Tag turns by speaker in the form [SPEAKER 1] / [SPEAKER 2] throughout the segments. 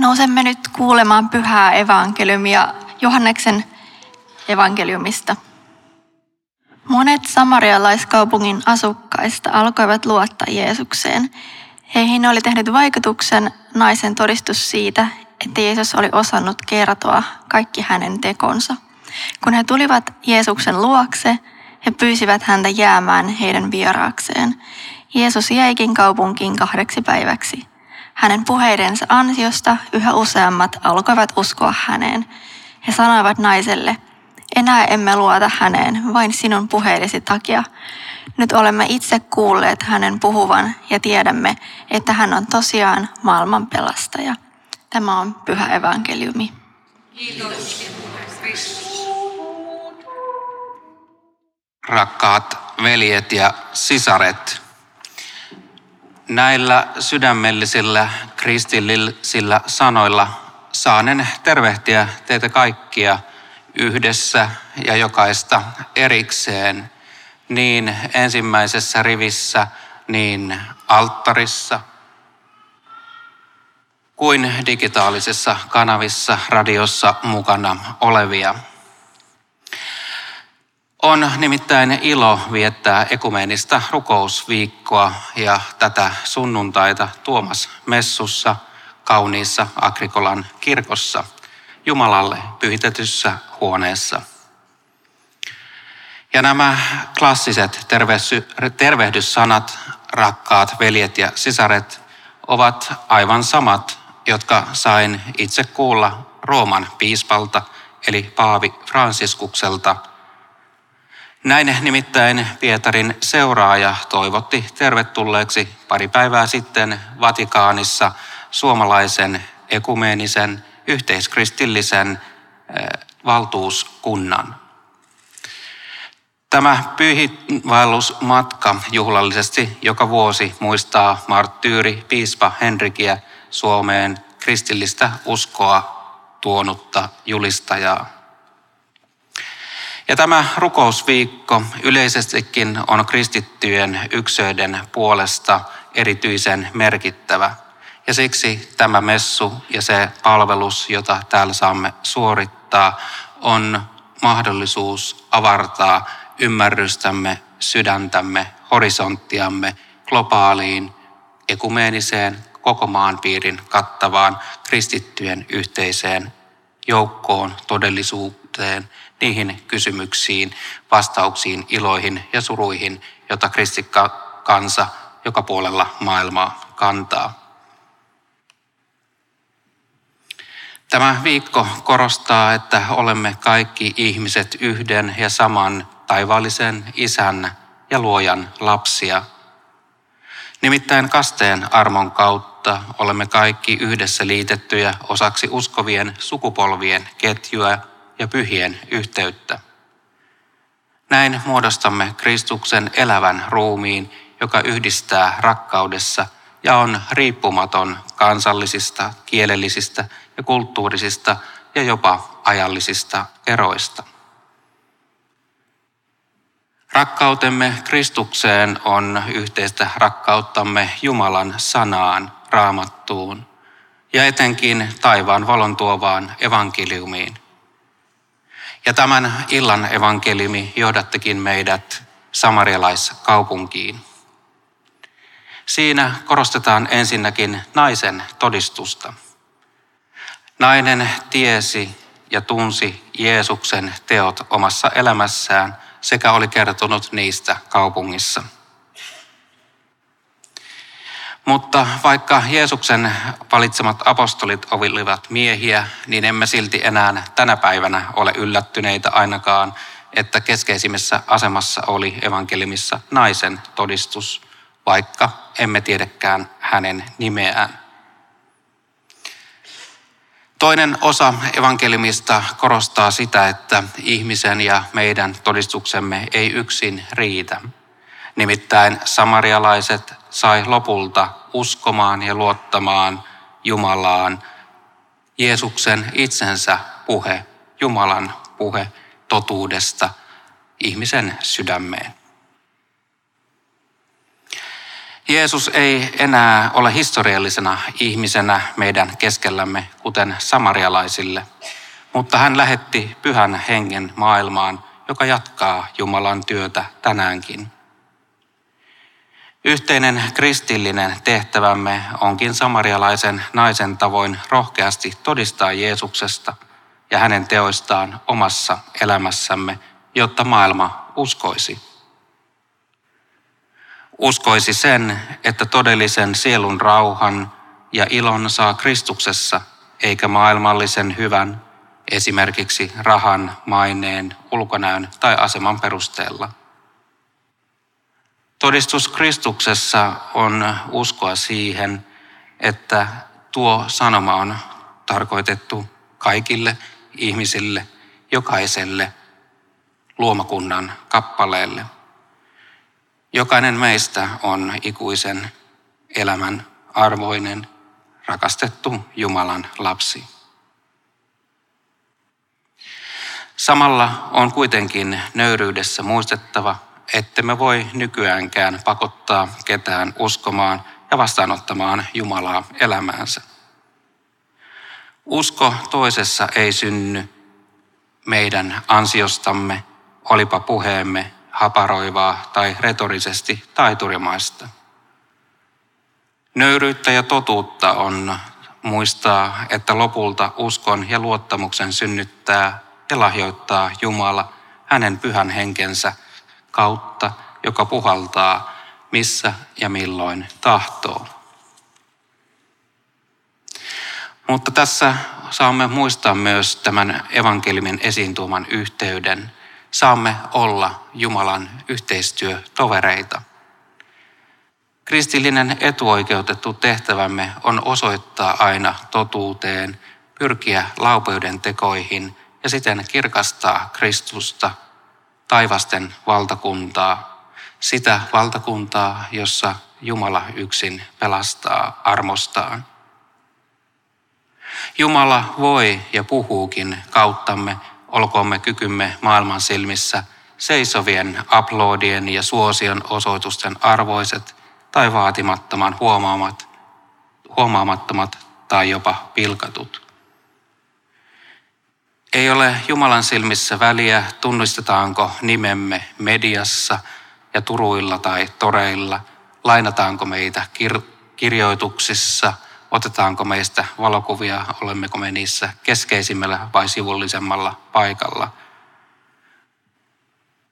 [SPEAKER 1] Nousemme nyt kuulemaan pyhää evankeliumia Johanneksen evankeliumista. Monet samarialaiskaupungin asukkaista alkoivat luottaa Jeesukseen. Heihin oli tehnyt vaikutuksen naisen todistus siitä, että Jeesus oli osannut kertoa kaikki hänen tekonsa. Kun he tulivat Jeesuksen luokse, he pyysivät häntä jäämään heidän vieraakseen. Jeesus jäikin kaupunkiin kahdeksi päiväksi. Hänen puheidensa ansiosta yhä useammat alkoivat uskoa häneen. He sanoivat naiselle, enää emme luota häneen, vain sinun puheidesi takia. Nyt olemme itse kuulleet hänen puhuvan ja tiedämme, että hän on tosiaan maailman pelastaja. Tämä on pyhä evankeliumi. Kiitos.
[SPEAKER 2] Rakkaat veljet ja sisaret, näillä sydämellisillä kristillisillä sanoilla saanen tervehtiä teitä kaikkia yhdessä ja jokaista erikseen niin ensimmäisessä rivissä, niin alttarissa kuin digitaalisessa kanavissa radiossa mukana olevia. On nimittäin ilo viettää ekumeenista rukousviikkoa ja tätä sunnuntaita Tuomas Messussa kauniissa Agrikolan kirkossa Jumalalle pyhitetyssä huoneessa. Ja nämä klassiset tervehdyssanat, rakkaat veljet ja sisaret, ovat aivan samat, jotka sain itse kuulla Rooman piispalta, eli Paavi Fransiskukselta – näin nimittäin Pietarin seuraaja toivotti tervetulleeksi pari päivää sitten Vatikaanissa suomalaisen ekumeenisen yhteiskristillisen eh, valtuuskunnan. Tämä pyhiinvaellusmatka juhlallisesti joka vuosi muistaa marttyyri piispa Henrikiä Suomeen kristillistä uskoa tuonutta julistajaa. Ja tämä rukousviikko yleisestikin on kristittyjen yksilöiden puolesta erityisen merkittävä. Ja siksi tämä messu ja se palvelus, jota täällä saamme suorittaa, on mahdollisuus avartaa ymmärrystämme, sydäntämme, horisonttiamme globaaliin, ekumeeniseen, koko maanpiirin kattavaan kristittyjen yhteiseen joukkoon, todellisuuteen, niihin kysymyksiin, vastauksiin, iloihin ja suruihin, jota kristikka kansa joka puolella maailmaa kantaa. Tämä viikko korostaa, että olemme kaikki ihmiset yhden ja saman taivaallisen isän ja luojan lapsia. Nimittäin kasteen armon kautta olemme kaikki yhdessä liitettyjä osaksi uskovien sukupolvien ketjua ja pyhien yhteyttä. Näin muodostamme Kristuksen elävän ruumiin, joka yhdistää rakkaudessa ja on riippumaton kansallisista, kielellisistä ja kulttuurisista ja jopa ajallisista eroista. Rakkautemme Kristukseen on yhteistä rakkauttamme Jumalan sanaan, raamattuun ja etenkin taivaan valon tuovaan evankeliumiin – ja tämän illan evankeliumi johdattekin meidät samarialaiskaupunkiin. Siinä korostetaan ensinnäkin naisen todistusta. Nainen tiesi ja tunsi Jeesuksen teot omassa elämässään sekä oli kertonut niistä kaupungissa – mutta vaikka Jeesuksen valitsemat apostolit olivat miehiä, niin emme silti enää tänä päivänä ole yllättyneitä ainakaan, että keskeisimmässä asemassa oli evankelimissa naisen todistus, vaikka emme tiedäkään hänen nimeään. Toinen osa evankelimista korostaa sitä, että ihmisen ja meidän todistuksemme ei yksin riitä. Nimittäin samarialaiset sai lopulta uskomaan ja luottamaan Jumalaan. Jeesuksen itsensä puhe, Jumalan puhe totuudesta ihmisen sydämeen. Jeesus ei enää ole historiallisena ihmisenä meidän keskellämme, kuten samarialaisille, mutta hän lähetti pyhän hengen maailmaan, joka jatkaa Jumalan työtä tänäänkin. Yhteinen kristillinen tehtävämme onkin samarialaisen naisen tavoin rohkeasti todistaa Jeesuksesta ja hänen teoistaan omassa elämässämme, jotta maailma uskoisi. Uskoisi sen, että todellisen sielun rauhan ja ilon saa Kristuksessa, eikä maailmallisen hyvän, esimerkiksi rahan, maineen, ulkonäön tai aseman perusteella – Todistus Kristuksessa on uskoa siihen, että tuo sanoma on tarkoitettu kaikille ihmisille, jokaiselle luomakunnan kappaleelle. Jokainen meistä on ikuisen elämän arvoinen, rakastettu Jumalan lapsi. Samalla on kuitenkin nöyryydessä muistettava, että me voi nykyäänkään pakottaa ketään uskomaan ja vastaanottamaan Jumalaa elämäänsä. Usko toisessa ei synny meidän ansiostamme, olipa puheemme haparoivaa tai retorisesti taiturimaista. Nöyryyttä ja totuutta on muistaa, että lopulta uskon ja luottamuksen synnyttää ja lahjoittaa Jumala hänen pyhän henkensä – kautta, joka puhaltaa missä ja milloin tahtoo. Mutta tässä saamme muistaa myös tämän evankeliumin esiin tuoman yhteyden. Saamme olla Jumalan yhteistyötovereita. Kristillinen etuoikeutettu tehtävämme on osoittaa aina totuuteen, pyrkiä laupeuden tekoihin ja siten kirkastaa Kristusta taivasten valtakuntaa, sitä valtakuntaa, jossa Jumala yksin pelastaa armostaan. Jumala voi ja puhuukin kauttamme, olkoomme kykymme maailman silmissä seisovien aplodien ja suosion osoitusten arvoiset tai vaatimattoman huomaamat, huomaamattomat tai jopa pilkatut. Ei ole Jumalan silmissä väliä, tunnistetaanko nimemme mediassa ja turuilla tai toreilla, lainataanko meitä kir- kirjoituksissa, otetaanko meistä valokuvia, olemmeko me niissä keskeisimmällä vai sivullisemmalla paikalla.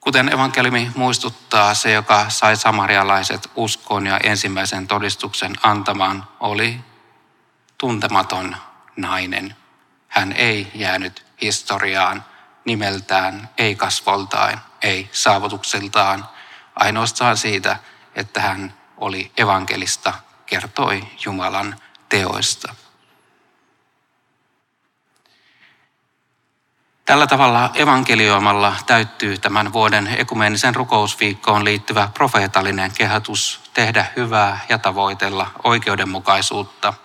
[SPEAKER 2] Kuten evankeliumi muistuttaa, se, joka sai samarialaiset uskoon ja ensimmäisen todistuksen antamaan, oli tuntematon nainen. Hän ei jäänyt historiaan nimeltään, ei kasvoltaan, ei saavutuksiltaan, ainoastaan siitä, että hän oli evankelista, kertoi Jumalan teoista. Tällä tavalla evankelioimalla täyttyy tämän vuoden ekumeenisen rukousviikkoon liittyvä profeetallinen kehotus tehdä hyvää ja tavoitella oikeudenmukaisuutta –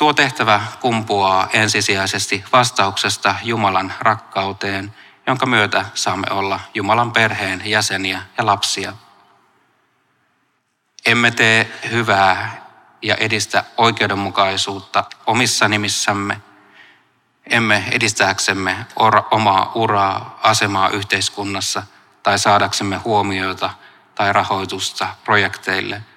[SPEAKER 2] Tuo tehtävä kumpuaa ensisijaisesti vastauksesta Jumalan rakkauteen, jonka myötä saamme olla Jumalan perheen jäseniä ja lapsia. Emme tee hyvää ja edistä oikeudenmukaisuutta omissa nimissämme, emme edistääksemme omaa uraa, asemaa yhteiskunnassa tai saadaksemme huomioita tai rahoitusta projekteille –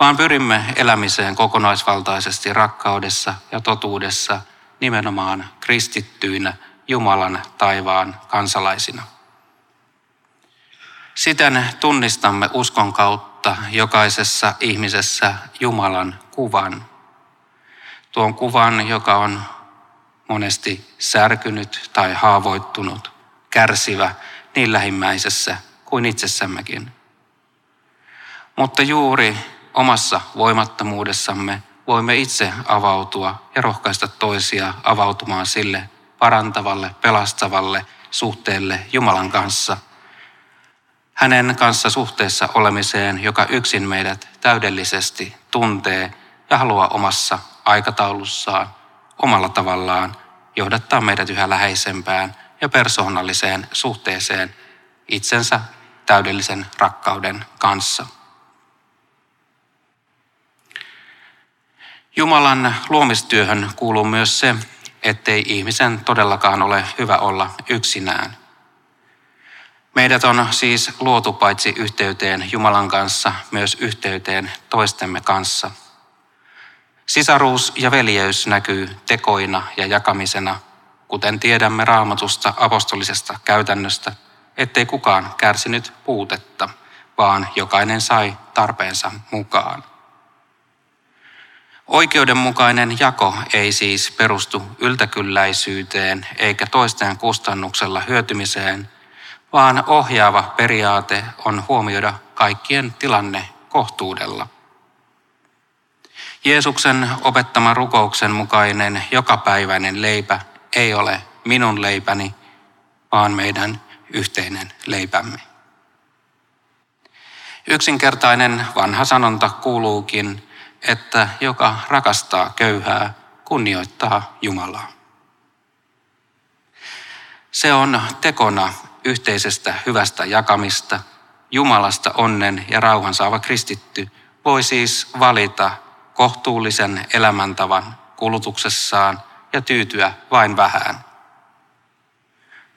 [SPEAKER 2] vaan pyrimme elämiseen kokonaisvaltaisesti rakkaudessa ja totuudessa nimenomaan kristittyinä Jumalan taivaan kansalaisina. Siten tunnistamme uskon kautta jokaisessa ihmisessä Jumalan kuvan. Tuon kuvan, joka on monesti särkynyt tai haavoittunut, kärsivä niin lähimmäisessä kuin itsessämmekin. Mutta juuri omassa voimattomuudessamme voimme itse avautua ja rohkaista toisia avautumaan sille parantavalle, pelastavalle suhteelle Jumalan kanssa. Hänen kanssa suhteessa olemiseen, joka yksin meidät täydellisesti tuntee ja haluaa omassa aikataulussaan, omalla tavallaan johdattaa meidät yhä läheisempään ja persoonalliseen suhteeseen itsensä täydellisen rakkauden kanssa. Jumalan luomistyöhön kuuluu myös se, ettei ihmisen todellakaan ole hyvä olla yksinään. Meidät on siis luotu paitsi yhteyteen Jumalan kanssa, myös yhteyteen toistemme kanssa. Sisaruus ja veljeys näkyy tekoina ja jakamisena, kuten tiedämme raamatusta apostolisesta käytännöstä, ettei kukaan kärsinyt puutetta, vaan jokainen sai tarpeensa mukaan. Oikeudenmukainen jako ei siis perustu yltäkylläisyyteen eikä toisten kustannuksella hyötymiseen, vaan ohjaava periaate on huomioida kaikkien tilanne kohtuudella. Jeesuksen opettaman rukouksen mukainen jokapäiväinen leipä ei ole minun leipäni, vaan meidän yhteinen leipämme. Yksinkertainen vanha sanonta kuuluukin, että joka rakastaa köyhää, kunnioittaa Jumalaa. Se on tekona yhteisestä hyvästä jakamista. Jumalasta onnen ja rauhan saava kristitty voi siis valita kohtuullisen elämäntavan kulutuksessaan ja tyytyä vain vähän.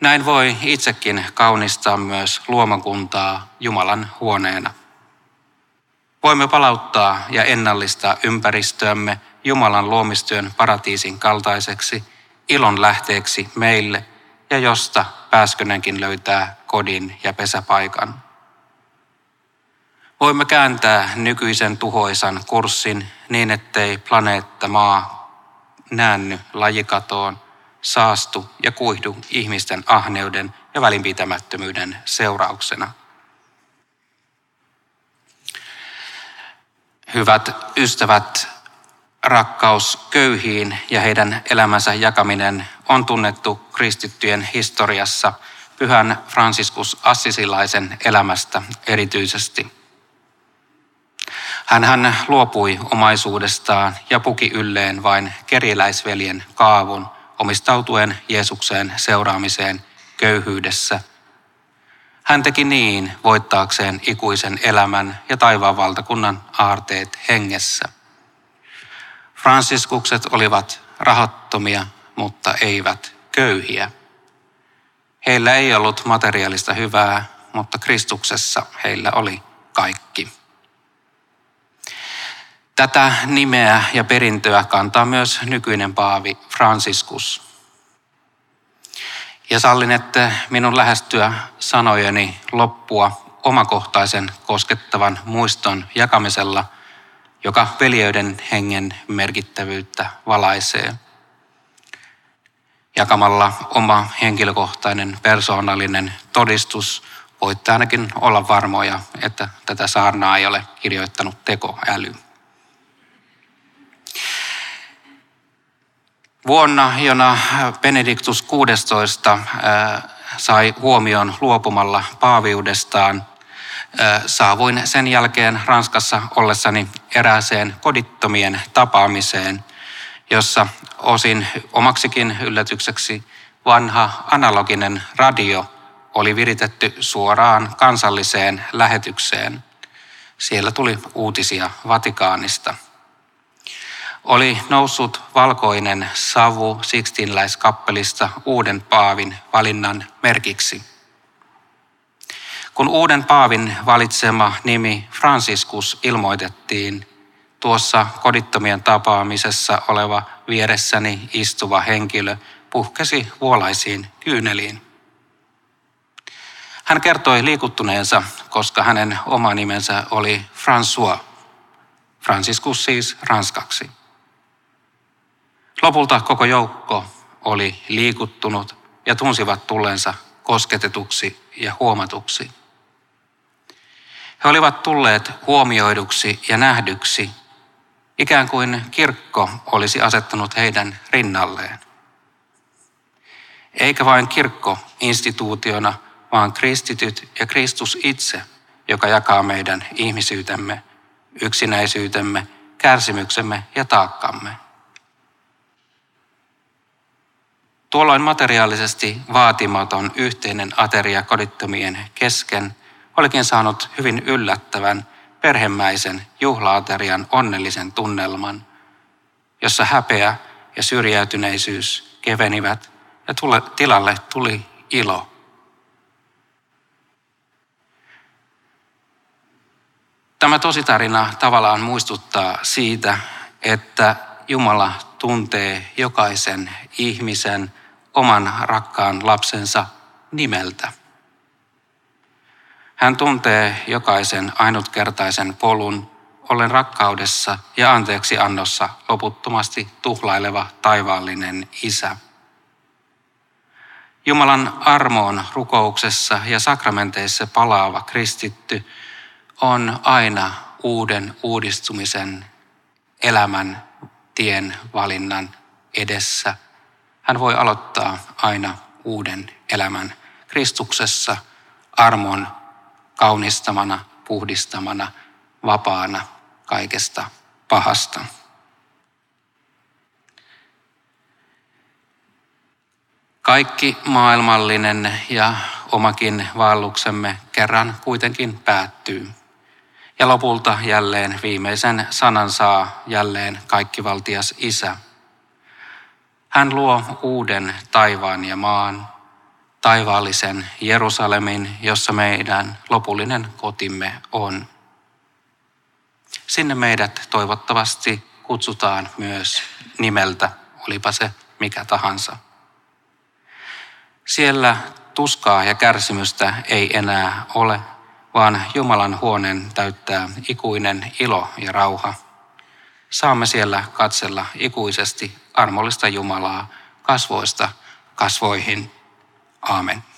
[SPEAKER 2] Näin voi itsekin kaunistaa myös luomakuntaa Jumalan huoneena. Voimme palauttaa ja ennallistaa ympäristöämme Jumalan luomistyön paratiisin kaltaiseksi, ilon lähteeksi meille ja josta pääskönenkin löytää kodin ja pesäpaikan. Voimme kääntää nykyisen tuhoisan kurssin niin, ettei planeetta maa näänny lajikatoon, saastu ja kuihdu ihmisten ahneuden ja välinpitämättömyyden seurauksena – Hyvät ystävät, rakkaus köyhiin ja heidän elämänsä jakaminen on tunnettu kristittyjen historiassa pyhän Franciscus Assisilaisen elämästä erityisesti. Hän, hän luopui omaisuudestaan ja puki ylleen vain keriläisveljen kaavun omistautuen Jeesukseen seuraamiseen köyhyydessä – hän teki niin voittaakseen ikuisen elämän ja taivaan valtakunnan aarteet hengessä. Franciskukset olivat rahattomia, mutta eivät köyhiä. Heillä ei ollut materiaalista hyvää, mutta Kristuksessa heillä oli kaikki. Tätä nimeä ja perintöä kantaa myös nykyinen paavi Franciscus. Ja sallin, että minun lähestyä sanojeni loppua omakohtaisen koskettavan muiston jakamisella, joka veljeyden hengen merkittävyyttä valaisee. Jakamalla oma henkilökohtainen persoonallinen todistus voitte ainakin olla varmoja, että tätä saarnaa ei ole kirjoittanut tekoäly. Vuonna, jona Benediktus 16 äh, sai huomion luopumalla paaviudestaan, äh, saavuin sen jälkeen Ranskassa ollessani erääseen kodittomien tapaamiseen, jossa osin omaksikin yllätykseksi vanha analoginen radio oli viritetty suoraan kansalliseen lähetykseen. Siellä tuli uutisia Vatikaanista – oli noussut valkoinen savu Sixtinläiskappelista uuden paavin valinnan merkiksi. Kun uuden paavin valitsema nimi Franciscus ilmoitettiin, tuossa kodittomien tapaamisessa oleva vieressäni istuva henkilö puhkesi vuolaisiin kyyneliin. Hän kertoi liikuttuneensa, koska hänen oma nimensä oli François, Franciscus siis ranskaksi. Lopulta koko joukko oli liikuttunut ja tunsivat tulleensa kosketetuksi ja huomatuksi. He olivat tulleet huomioiduksi ja nähdyksi, ikään kuin kirkko olisi asettanut heidän rinnalleen. Eikä vain kirkko instituutiona, vaan kristityt ja Kristus itse, joka jakaa meidän ihmisyytemme, yksinäisyytemme, kärsimyksemme ja taakkamme. Tuolloin materiaalisesti vaatimaton yhteinen ateria kodittomien kesken olikin saanut hyvin yllättävän perhemäisen juhlaaterian onnellisen tunnelman, jossa häpeä ja syrjäytyneisyys kevenivät ja tule, tilalle tuli ilo. Tämä tositarina tavallaan muistuttaa siitä, että Jumala tuntee jokaisen ihmisen oman rakkaan lapsensa nimeltä. Hän tuntee jokaisen ainutkertaisen polun, ollen rakkaudessa ja anteeksi annossa loputtomasti tuhlaileva taivaallinen isä. Jumalan armoon rukouksessa ja sakramenteissa palaava kristitty on aina uuden uudistumisen elämän tien valinnan edessä. Hän voi aloittaa aina uuden elämän Kristuksessa armon kaunistamana, puhdistamana, vapaana kaikesta pahasta. Kaikki maailmallinen ja omakin vaelluksemme kerran kuitenkin päättyy. Ja lopulta jälleen viimeisen sanan saa jälleen kaikkivaltias Isä. Hän luo uuden taivaan ja maan, taivaallisen Jerusalemin, jossa meidän lopullinen kotimme on. Sinne meidät toivottavasti kutsutaan myös nimeltä, olipa se mikä tahansa. Siellä tuskaa ja kärsimystä ei enää ole, vaan Jumalan huoneen täyttää ikuinen ilo ja rauha. Saamme siellä katsella ikuisesti armollista Jumalaa kasvoista kasvoihin. Amen.